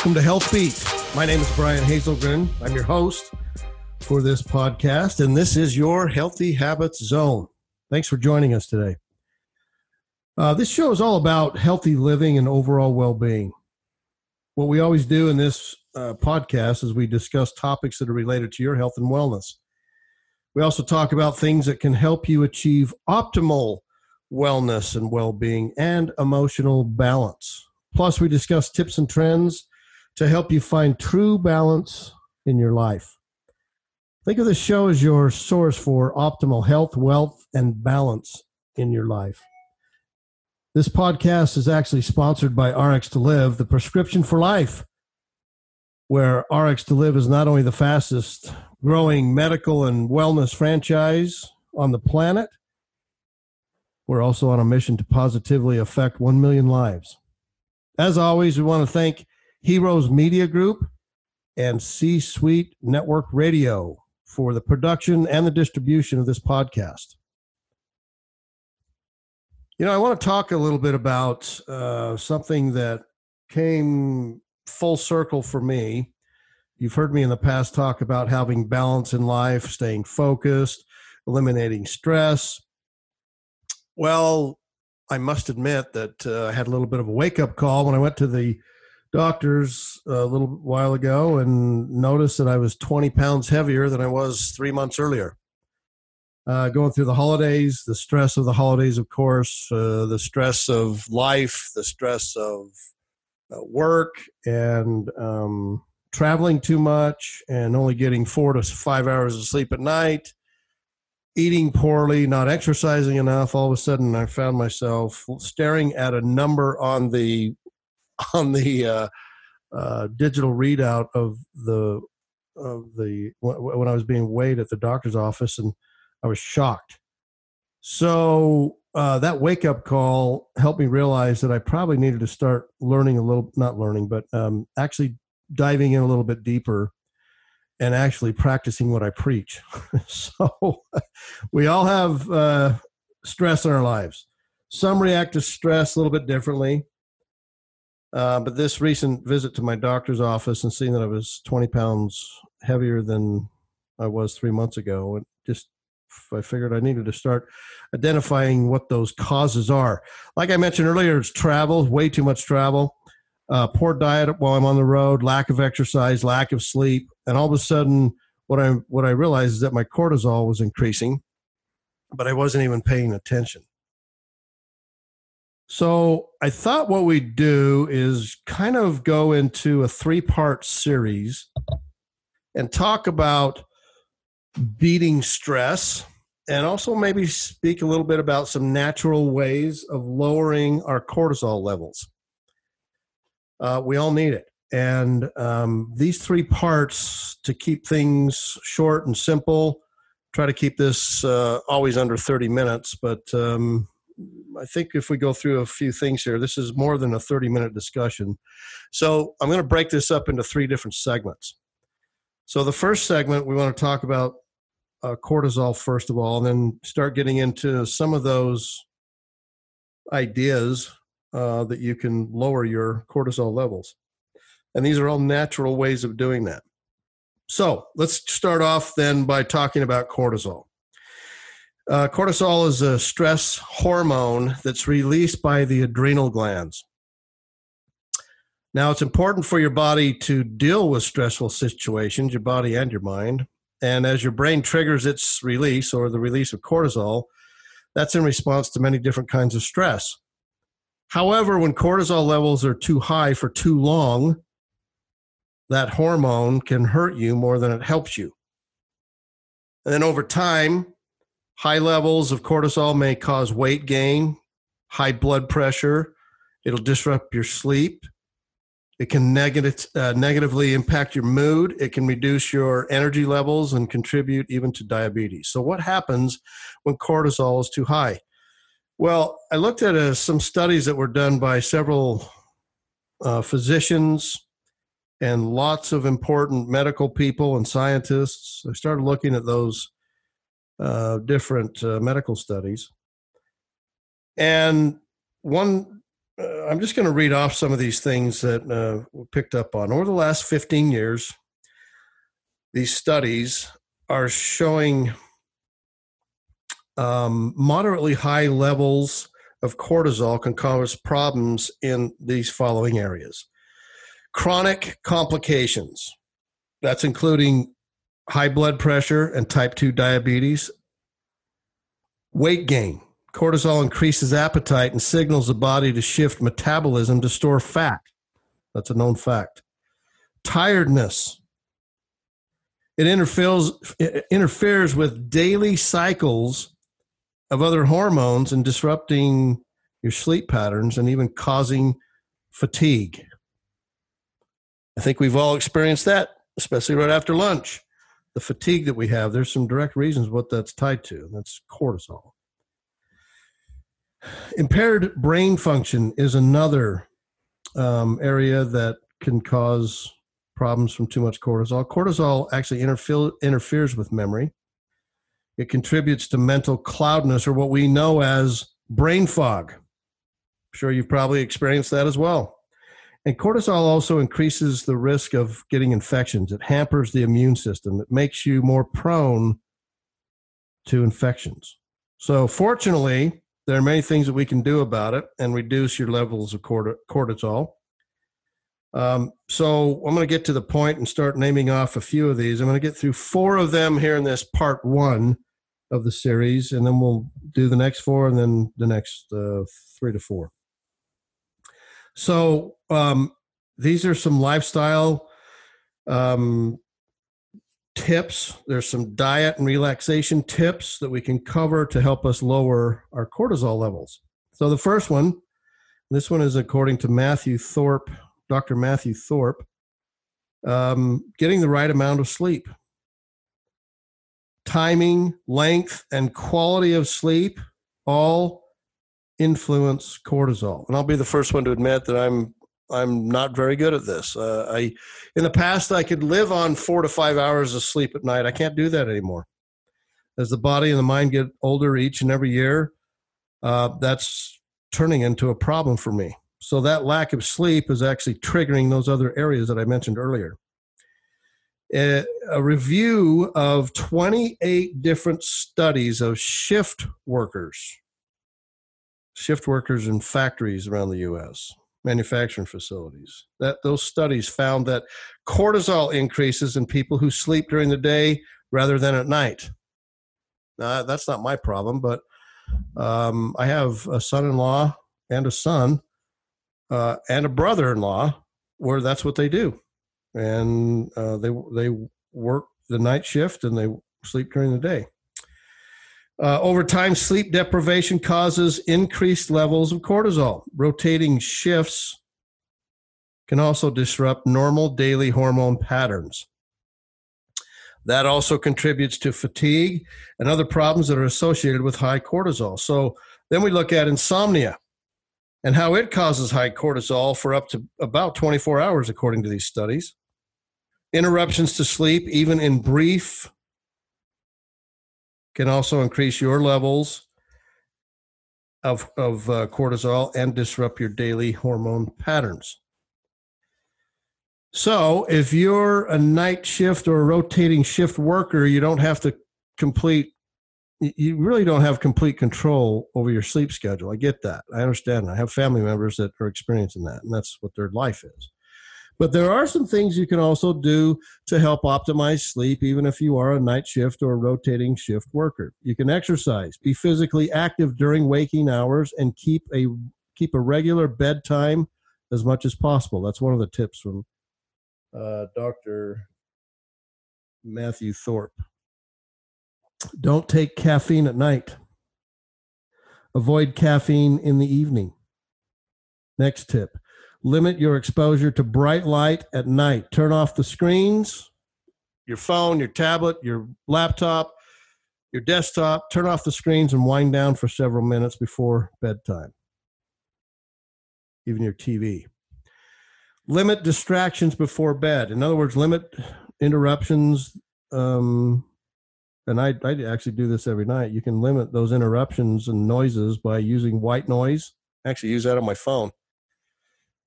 welcome to Health Beat. My name is Brian Hazelgren. I'm your host for this podcast, and this is your Healthy Habits Zone. Thanks for joining us today. Uh, this show is all about healthy living and overall well being. What we always do in this uh, podcast is we discuss topics that are related to your health and wellness. We also talk about things that can help you achieve optimal wellness and well being and emotional balance. Plus, we discuss tips and trends to help you find true balance in your life. Think of this show as your source for optimal health, wealth, and balance in your life. This podcast is actually sponsored by RX to Live, the prescription for life, where RX to Live is not only the fastest growing medical and wellness franchise on the planet, we're also on a mission to positively affect 1 million lives. As always, we want to thank Heroes Media Group and C Suite Network Radio for the production and the distribution of this podcast. You know, I want to talk a little bit about uh, something that came full circle for me. You've heard me in the past talk about having balance in life, staying focused, eliminating stress. Well, I must admit that uh, I had a little bit of a wake up call when I went to the doctors a little while ago and noticed that I was 20 pounds heavier than I was three months earlier. Uh, going through the holidays, the stress of the holidays, of course, uh, the stress of life, the stress of uh, work, and um, traveling too much, and only getting four to five hours of sleep at night, eating poorly, not exercising enough, all of a sudden I found myself staring at a number on the on the uh, uh, digital readout of the of the when I was being weighed at the doctor's office, and I was shocked. So uh, that wake up call helped me realize that I probably needed to start learning a little, not learning, but um, actually diving in a little bit deeper and actually practicing what I preach. so we all have uh, stress in our lives. Some react to stress a little bit differently. Uh, but this recent visit to my doctor's office and seeing that I was 20 pounds heavier than I was three months ago, it just I figured I needed to start identifying what those causes are. Like I mentioned earlier, it's travel, way too much travel uh, poor diet while I'm on the road, lack of exercise, lack of sleep, and all of a sudden, what I what I realized is that my cortisol was increasing, but I wasn't even paying attention. So I thought what we'd do is kind of go into a three part series and talk about beating stress and also maybe speak a little bit about some natural ways of lowering our cortisol levels uh, we all need it. And um, these three parts to keep things short and simple, try to keep this uh, always under 30 minutes. But um, I think if we go through a few things here, this is more than a 30 minute discussion. So I'm going to break this up into three different segments. So the first segment, we want to talk about uh, cortisol first of all, and then start getting into some of those ideas uh, that you can lower your cortisol levels. And these are all natural ways of doing that. So let's start off then by talking about cortisol. Uh, cortisol is a stress hormone that's released by the adrenal glands. Now, it's important for your body to deal with stressful situations, your body and your mind. And as your brain triggers its release or the release of cortisol, that's in response to many different kinds of stress. However, when cortisol levels are too high for too long, that hormone can hurt you more than it helps you. And then over time, high levels of cortisol may cause weight gain, high blood pressure, it'll disrupt your sleep. It can negative, uh, negatively impact your mood. It can reduce your energy levels and contribute even to diabetes. So, what happens when cortisol is too high? Well, I looked at uh, some studies that were done by several uh, physicians and lots of important medical people and scientists. I started looking at those uh, different uh, medical studies. And one uh, I'm just going to read off some of these things that uh, we picked up on. Over the last 15 years, these studies are showing um, moderately high levels of cortisol can cause problems in these following areas chronic complications. That's including high blood pressure and type 2 diabetes, weight gain. Cortisol increases appetite and signals the body to shift metabolism to store fat. That's a known fact. Tiredness. It interferes, it interferes with daily cycles of other hormones and disrupting your sleep patterns and even causing fatigue. I think we've all experienced that, especially right after lunch. The fatigue that we have, there's some direct reasons what that's tied to. That's cortisol. Impaired brain function is another um, area that can cause problems from too much cortisol. Cortisol actually interfere, interferes with memory. It contributes to mental cloudness, or what we know as brain fog. I'm sure you've probably experienced that as well. And cortisol also increases the risk of getting infections. It hampers the immune system. It makes you more prone to infections. So, fortunately, there are many things that we can do about it and reduce your levels of cortisol. Um, so, I'm going to get to the point and start naming off a few of these. I'm going to get through four of them here in this part one of the series, and then we'll do the next four and then the next uh, three to four. So um, these are some lifestyle um, tips. There's some diet and relaxation tips that we can cover to help us lower our cortisol levels. So the first one, this one is according to Matthew Thorpe, Dr. Matthew Thorpe, um, getting the right amount of sleep. Timing, length, and quality of sleep all influence cortisol. And I'll be the first one to admit that I'm I'm not very good at this. Uh, I in the past I could live on four to five hours of sleep at night. I can't do that anymore. As the body and the mind get older each and every year, uh, that's turning into a problem for me. So that lack of sleep is actually triggering those other areas that I mentioned earlier. A, a review of 28 different studies of shift workers shift workers in factories around the U.S., manufacturing facilities. That those studies found that cortisol increases in people who sleep during the day rather than at night. Now, that's not my problem, but um, I have a son-in-law and a son uh, and a brother-in-law where that's what they do, and uh, they they work the night shift and they sleep during the day. Uh, over time, sleep deprivation causes increased levels of cortisol. Rotating shifts can also disrupt normal daily hormone patterns. That also contributes to fatigue and other problems that are associated with high cortisol. So then we look at insomnia and how it causes high cortisol for up to about 24 hours, according to these studies. Interruptions to sleep, even in brief can also increase your levels of, of uh, cortisol and disrupt your daily hormone patterns. So, if you're a night shift or a rotating shift worker, you don't have to complete, you really don't have complete control over your sleep schedule. I get that. I understand. I have family members that are experiencing that, and that's what their life is. But there are some things you can also do to help optimize sleep, even if you are a night shift or rotating shift worker. You can exercise, be physically active during waking hours, and keep a keep a regular bedtime as much as possible. That's one of the tips from uh, Dr. Matthew Thorpe. Don't take caffeine at night. Avoid caffeine in the evening. Next tip limit your exposure to bright light at night. Turn off the screens, your phone, your tablet, your laptop, your desktop. Turn off the screens and wind down for several minutes before bedtime. Even your TV. Limit distractions before bed. In other words, limit interruptions. Um, and I, I actually do this every night. You can limit those interruptions and noises by using white noise. I actually use that on my phone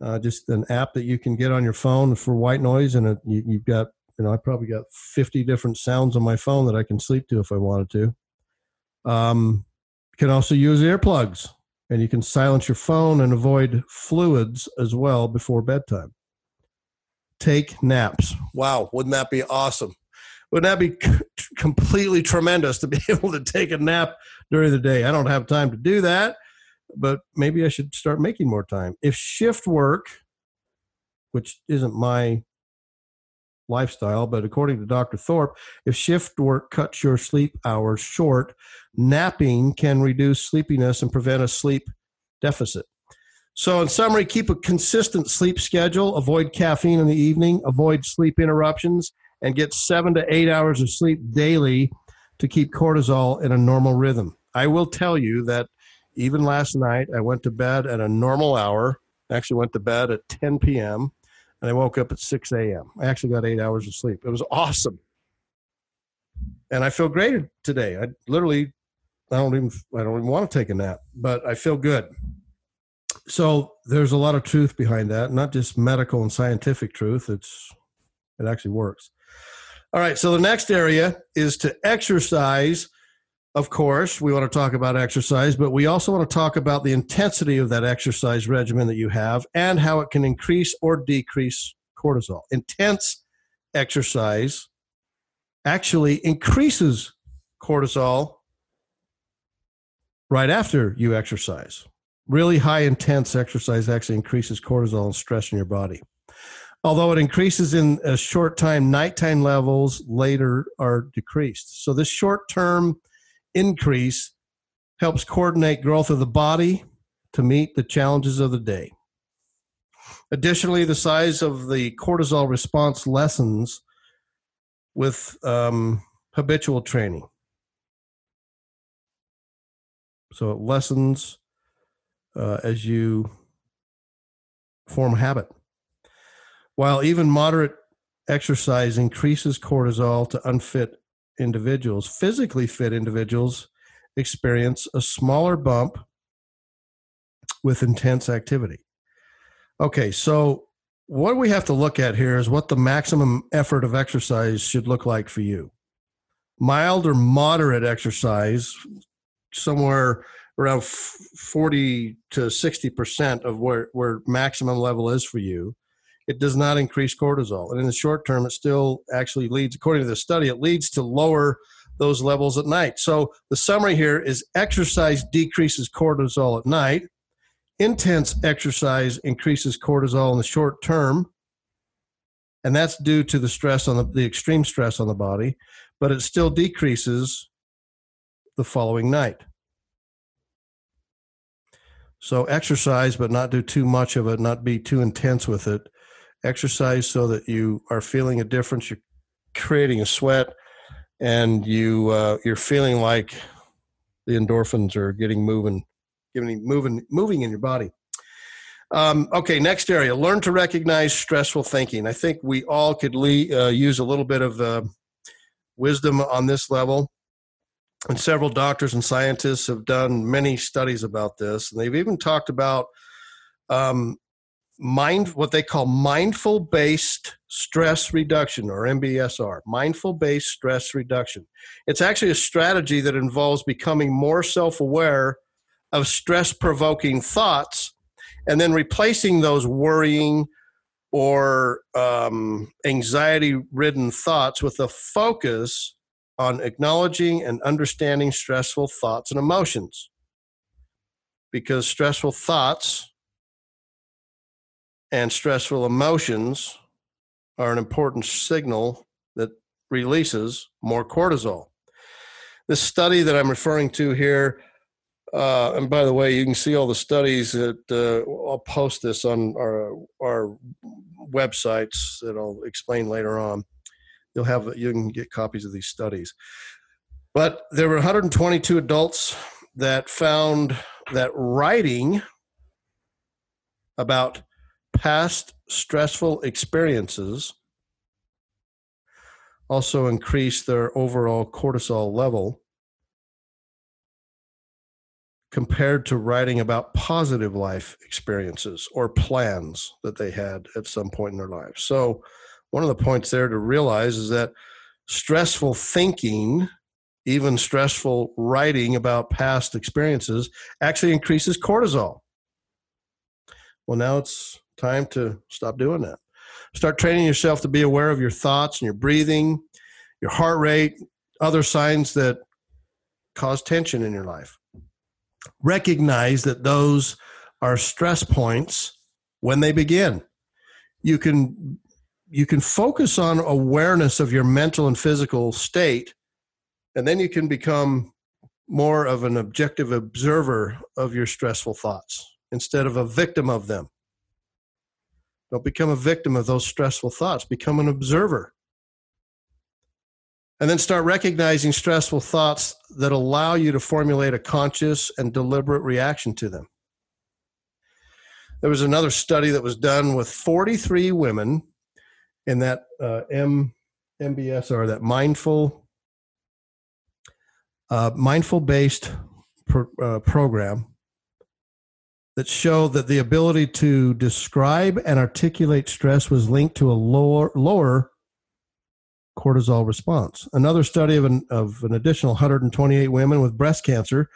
uh, just an app that you can get on your phone for white noise, and you, you've got you know I probably got fifty different sounds on my phone that I can sleep to if I wanted to. Um, you can also use earplugs, and you can silence your phone and avoid fluids as well before bedtime. Take naps. Wow, wouldn't that be awesome? Wouldn't that be completely tremendous to be able to take a nap during the day? I don't have time to do that but maybe I should start making more time. If shift work, which isn't my lifestyle, but according to Dr. Thorpe, if shift work cuts your sleep hours short, napping can reduce sleepiness and prevent a sleep deficit. So, in summary, keep a consistent sleep schedule, avoid caffeine in the evening, avoid sleep interruptions, and get seven to eight hours of sleep daily to keep cortisol in a normal rhythm. I will tell you that even last night, I went to bed at a normal hour. I actually went to bed at 10 p.m. and I woke up at 6 a.m. I actually got eight hours of sleep. It was awesome. And I feel great today. I literally, I don't even, I don't even want to take a nap, but I feel good. So there's a lot of truth behind that, not just medical and scientific truth. It's, it actually works. All right. So the next area is to exercise of course, we want to talk about exercise, but we also want to talk about the intensity of that exercise regimen that you have and how it can increase or decrease cortisol. Intense exercise actually increases cortisol right after you exercise. Really high intense exercise actually increases cortisol and stress in your body. Although it increases in a short time, nighttime levels later are decreased. So, this short term increase helps coordinate growth of the body to meet the challenges of the day. Additionally, the size of the cortisol response lessens with um, habitual training. So it lessens uh, as you form habit. While even moderate exercise increases cortisol to unfit individuals, physically fit individuals, experience a smaller bump with intense activity. Okay, so what we have to look at here is what the maximum effort of exercise should look like for you. Mild or moderate exercise, somewhere around 40 to 60% of where, where maximum level is for you it does not increase cortisol. And in the short term, it still actually leads, according to the study, it leads to lower those levels at night. So the summary here is exercise decreases cortisol at night. Intense exercise increases cortisol in the short term. And that's due to the stress on the, the extreme stress on the body, but it still decreases the following night. So exercise, but not do too much of it, not be too intense with it, exercise so that you are feeling a difference. You're creating a sweat, and you uh, you're feeling like the endorphins are getting moving, getting moving, moving in your body. Um, okay, next area: learn to recognize stressful thinking. I think we all could le- uh, use a little bit of uh, wisdom on this level. And several doctors and scientists have done many studies about this, and they've even talked about um, mind what they call mindful based stress reduction or MBSR, mindful based stress reduction. It's actually a strategy that involves becoming more self-aware of stress provoking thoughts and then replacing those worrying or um, anxiety ridden thoughts with a focus on acknowledging and understanding stressful thoughts and emotions. Because stressful thoughts and stressful emotions are an important signal that releases more cortisol. This study that I'm referring to here, uh, and by the way, you can see all the studies that uh, I'll post this on our our websites that I'll explain later on. You'll have you can get copies of these studies. But there were 122 adults that found that writing about past stressful experiences also increase their overall cortisol level compared to writing about positive life experiences or plans that they had at some point in their life. So, one of the points there to realize is that stressful thinking, even stressful writing about past experiences, actually increases cortisol. Well, now it's time to stop doing that. Start training yourself to be aware of your thoughts and your breathing, your heart rate, other signs that cause tension in your life. Recognize that those are stress points when they begin. You can you can focus on awareness of your mental and physical state and then you can become more of an objective observer of your stressful thoughts instead of a victim of them. Don't become a victim of those stressful thoughts, become an observer. And then start recognizing stressful thoughts that allow you to formulate a conscious and deliberate reaction to them. There was another study that was done with 43 women in that uh, M, MBSR, that mindful uh, mindful based pro, uh, program that showed that the ability to describe and articulate stress was linked to a lower lower cortisol response. Another study of an, of an additional 128 women with breast cancer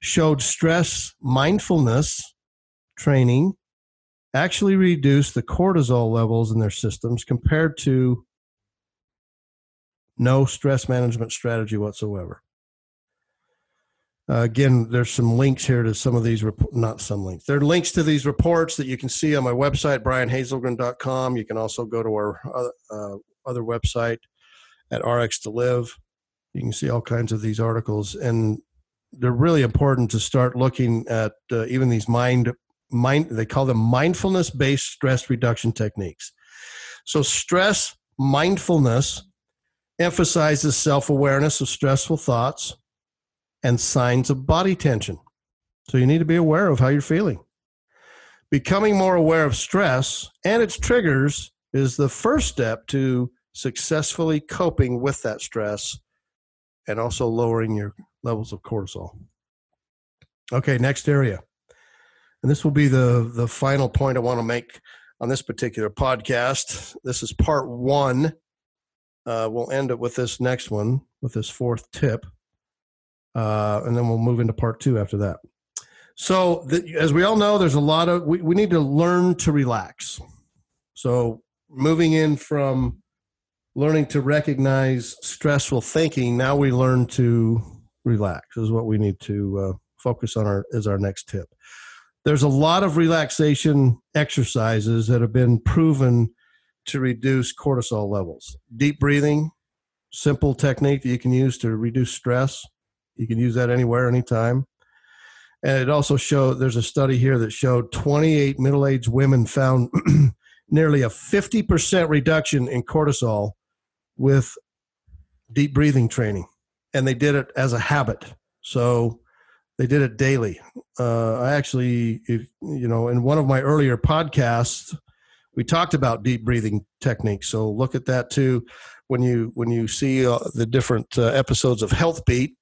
showed stress mindfulness training actually reduced the cortisol levels in their systems compared to no stress management strategy whatsoever. Uh, again, there's some links here to some of these, rep- not some links. There are links to these reports that you can see on my website, brianhazelgren.com. You can also go to our uh, uh other website, at RX to Live. You can see all kinds of these articles, and they're really important to start looking at uh, even these mind mind. They call them mindfulness based stress reduction techniques. So, stress mindfulness emphasizes self awareness of stressful thoughts and signs of body tension. So, you need to be aware of how you're feeling. Becoming more aware of stress and its triggers is the first step to successfully coping with that stress and also lowering your levels of cortisol. Okay, next area. And this will be the, the final point I want to make on this particular podcast. This is part one. Uh, we'll end it with this next one, with this fourth tip. Uh, and then we'll move into part two after that. So, the, as we all know, there's a lot of, we, we need to learn to relax. So, moving in from learning to recognize stressful thinking, now we learn to relax is what we need to uh, focus on our is our next tip. There's a lot of relaxation exercises that have been proven to reduce cortisol levels. Deep breathing, simple technique that you can use to reduce stress. You can use that anywhere, anytime. And it also showed there's a study here that showed 28 middle aged women found nearly a 50% reduction in cortisol with deep breathing training, and they did it as a habit. So they did it daily. Uh, I actually, you know, in one of my earlier podcasts, we talked about deep breathing techniques. So look at that too when you when you see uh, the different uh, episodes of Health Beat.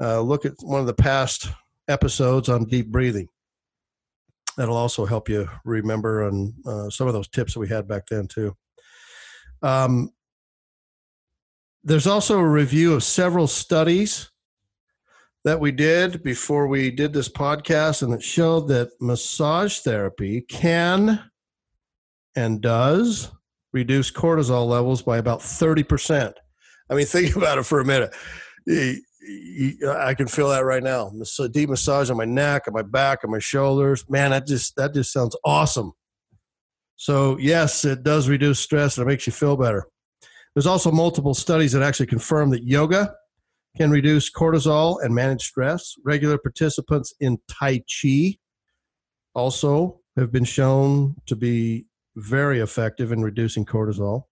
Uh, look at one of the past episodes on deep breathing. That'll also help you remember on uh, some of those tips that we had back then too. Um, there's also a review of several studies that we did before we did this podcast, and it showed that massage therapy can and does reduce cortisol levels by about 30%. I mean, think about it for a minute. I can feel that right now. A deep massage on my neck, on my back, on my shoulders. Man, that just that just sounds awesome. So yes, it does reduce stress and it makes you feel better. There's also multiple studies that actually confirm that yoga can reduce cortisol and manage stress. Regular participants in Tai Chi also have been shown to be very effective in reducing cortisol.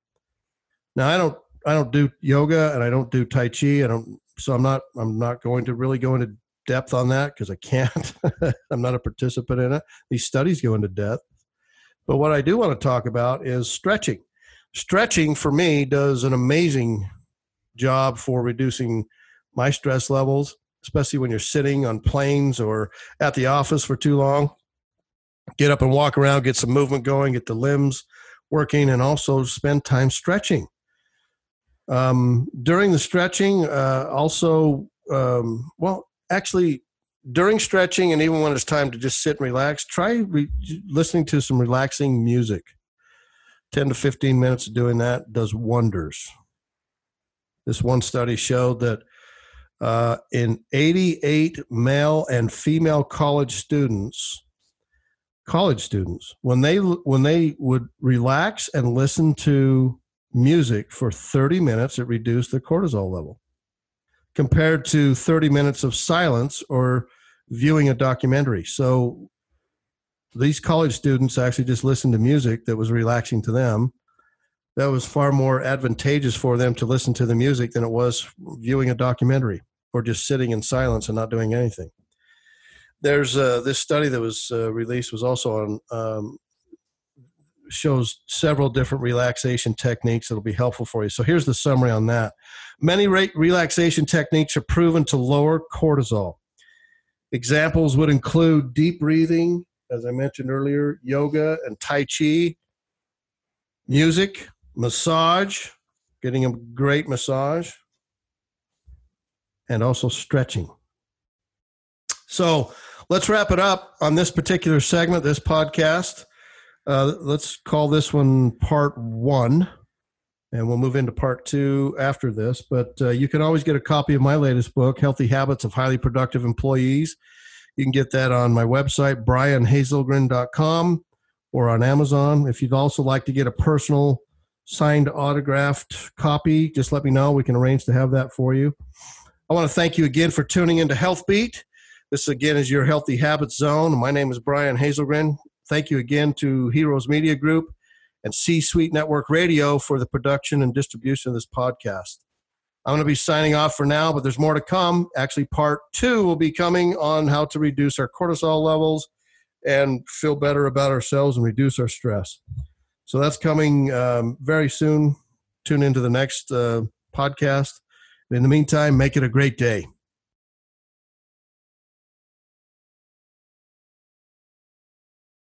Now, I don't I don't do yoga and I don't do Tai Chi. I don't so I'm not I'm not going to really go into depth on that because I can't. I'm not a participant in it. These studies go into depth. But what I do want to talk about is stretching stretching for me does an amazing job for reducing my stress levels, especially when you're sitting on planes or at the office for too long. Get up and walk around, get some movement going, get the limbs working, and also spend time stretching. Um, during the stretching, uh, also, um, well, actually, during stretching and even when it's time to just sit and relax, try re- listening to some relaxing music. 10 to 15 minutes of doing that does wonders. This one study showed that uh, in 88 male and female college students, college students, when they when they would relax and listen to music for 30 minutes, it reduced the cortisol level compared to 30 minutes of silence or viewing a documentary. So these college students actually just listened to music that was relaxing to them. That was far more advantageous for them to listen to the music than it was viewing a documentary or just sitting in silence and not doing anything. There's uh, this study that was uh, released was also on um, shows several different relaxation techniques that'll be helpful for you. So here's the summary on that. Many re- relaxation techniques are proven to lower cortisol. Examples would include deep breathing, as I mentioned earlier, yoga and Tai Chi, music, massage, getting a great massage, and also stretching. So let's wrap it up on this particular segment, this podcast. Uh, let's call this one part one, and we'll move into part two after this. But uh, you can always get a copy of my latest book, Healthy Habits of Highly Productive Employees. You can get that on my website, brianhazelgren.com, or on Amazon. If you'd also like to get a personal signed autographed copy, just let me know. We can arrange to have that for you. I want to thank you again for tuning into Health Beat. This again is your Healthy Habits Zone. My name is Brian Hazelgren. Thank you again to Heroes Media Group and C Suite Network Radio for the production and distribution of this podcast. I'm going to be signing off for now, but there's more to come. Actually, part two will be coming on how to reduce our cortisol levels and feel better about ourselves and reduce our stress. So that's coming um, very soon. Tune into the next uh, podcast. In the meantime, make it a great day.